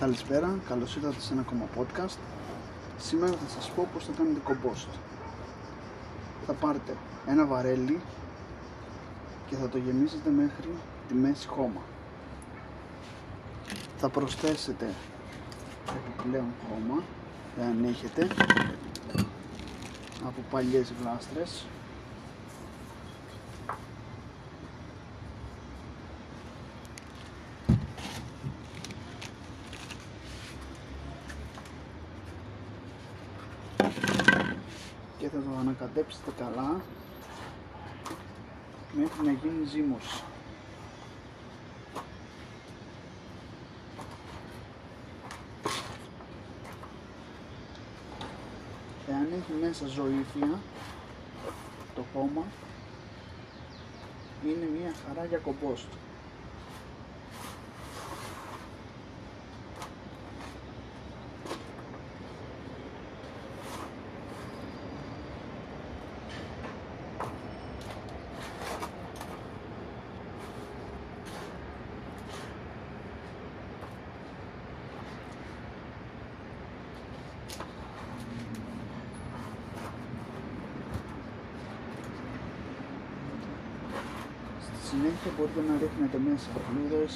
Καλησπέρα, καλώς ήρθατε σε ένα ακόμα podcast. Σήμερα θα σας πω πως θα κάνετε compost Θα πάρετε ένα βαρέλι και θα το γεμίσετε μέχρι τη μέση χώμα. Θα προσθέσετε επιπλέον χώμα εάν έχετε από παλιές γλάστρες και θα το ανακατέψετε καλά μέχρι να γίνει ζύμωση. Εάν έχει μέσα ζωήφια το χώμα είναι μια χαρά για κομπόστ. Συνέχεια μπορείτε να ρίχνετε μέσα φλούδες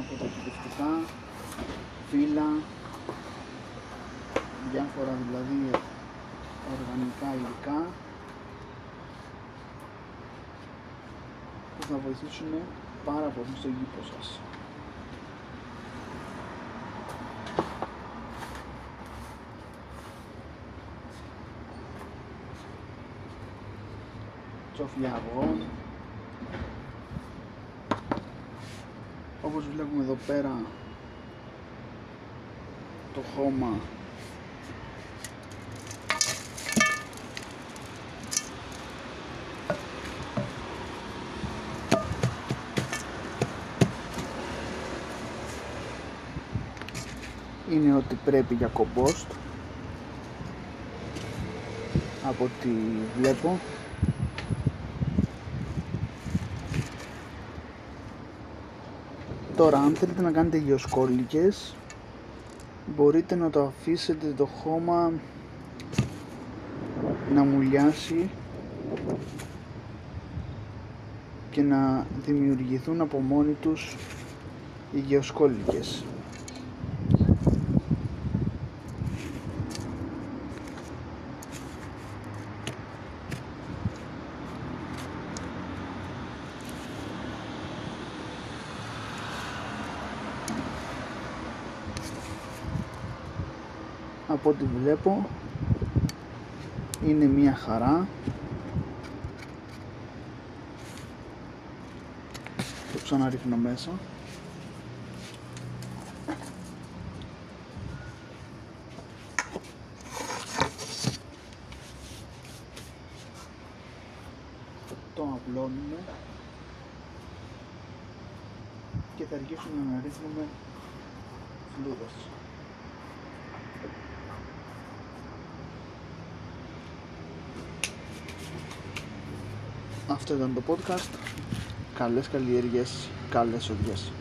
από τα κυριευτικά, φύλλα, διάφορα δηλαδή οργανικά υλικά που θα βοηθήσουν πάρα πολύ στο γήπο σας. Τσόφια αυγών όπως βλέπουμε εδώ πέρα το χώμα. Είναι ότι πρέπει για κομπόστ. Από ό,τι βλέπω Τώρα αν θέλετε να κάνετε γεωσκόλικες μπορείτε να το αφήσετε το χώμα να μουλιάσει και να δημιουργηθούν από μόνοι τους οι γεωσκόλικες. Από ό,τι βλέπω είναι μια χαρά. Το ξαναρίχνω μέσα. Το απλώνουμε. Και θα αρχίσουμε να ρίχνουμε φλούδες Αυτό ήταν το podcast. Καλές καλλιέργειες, καλές οδηγίες.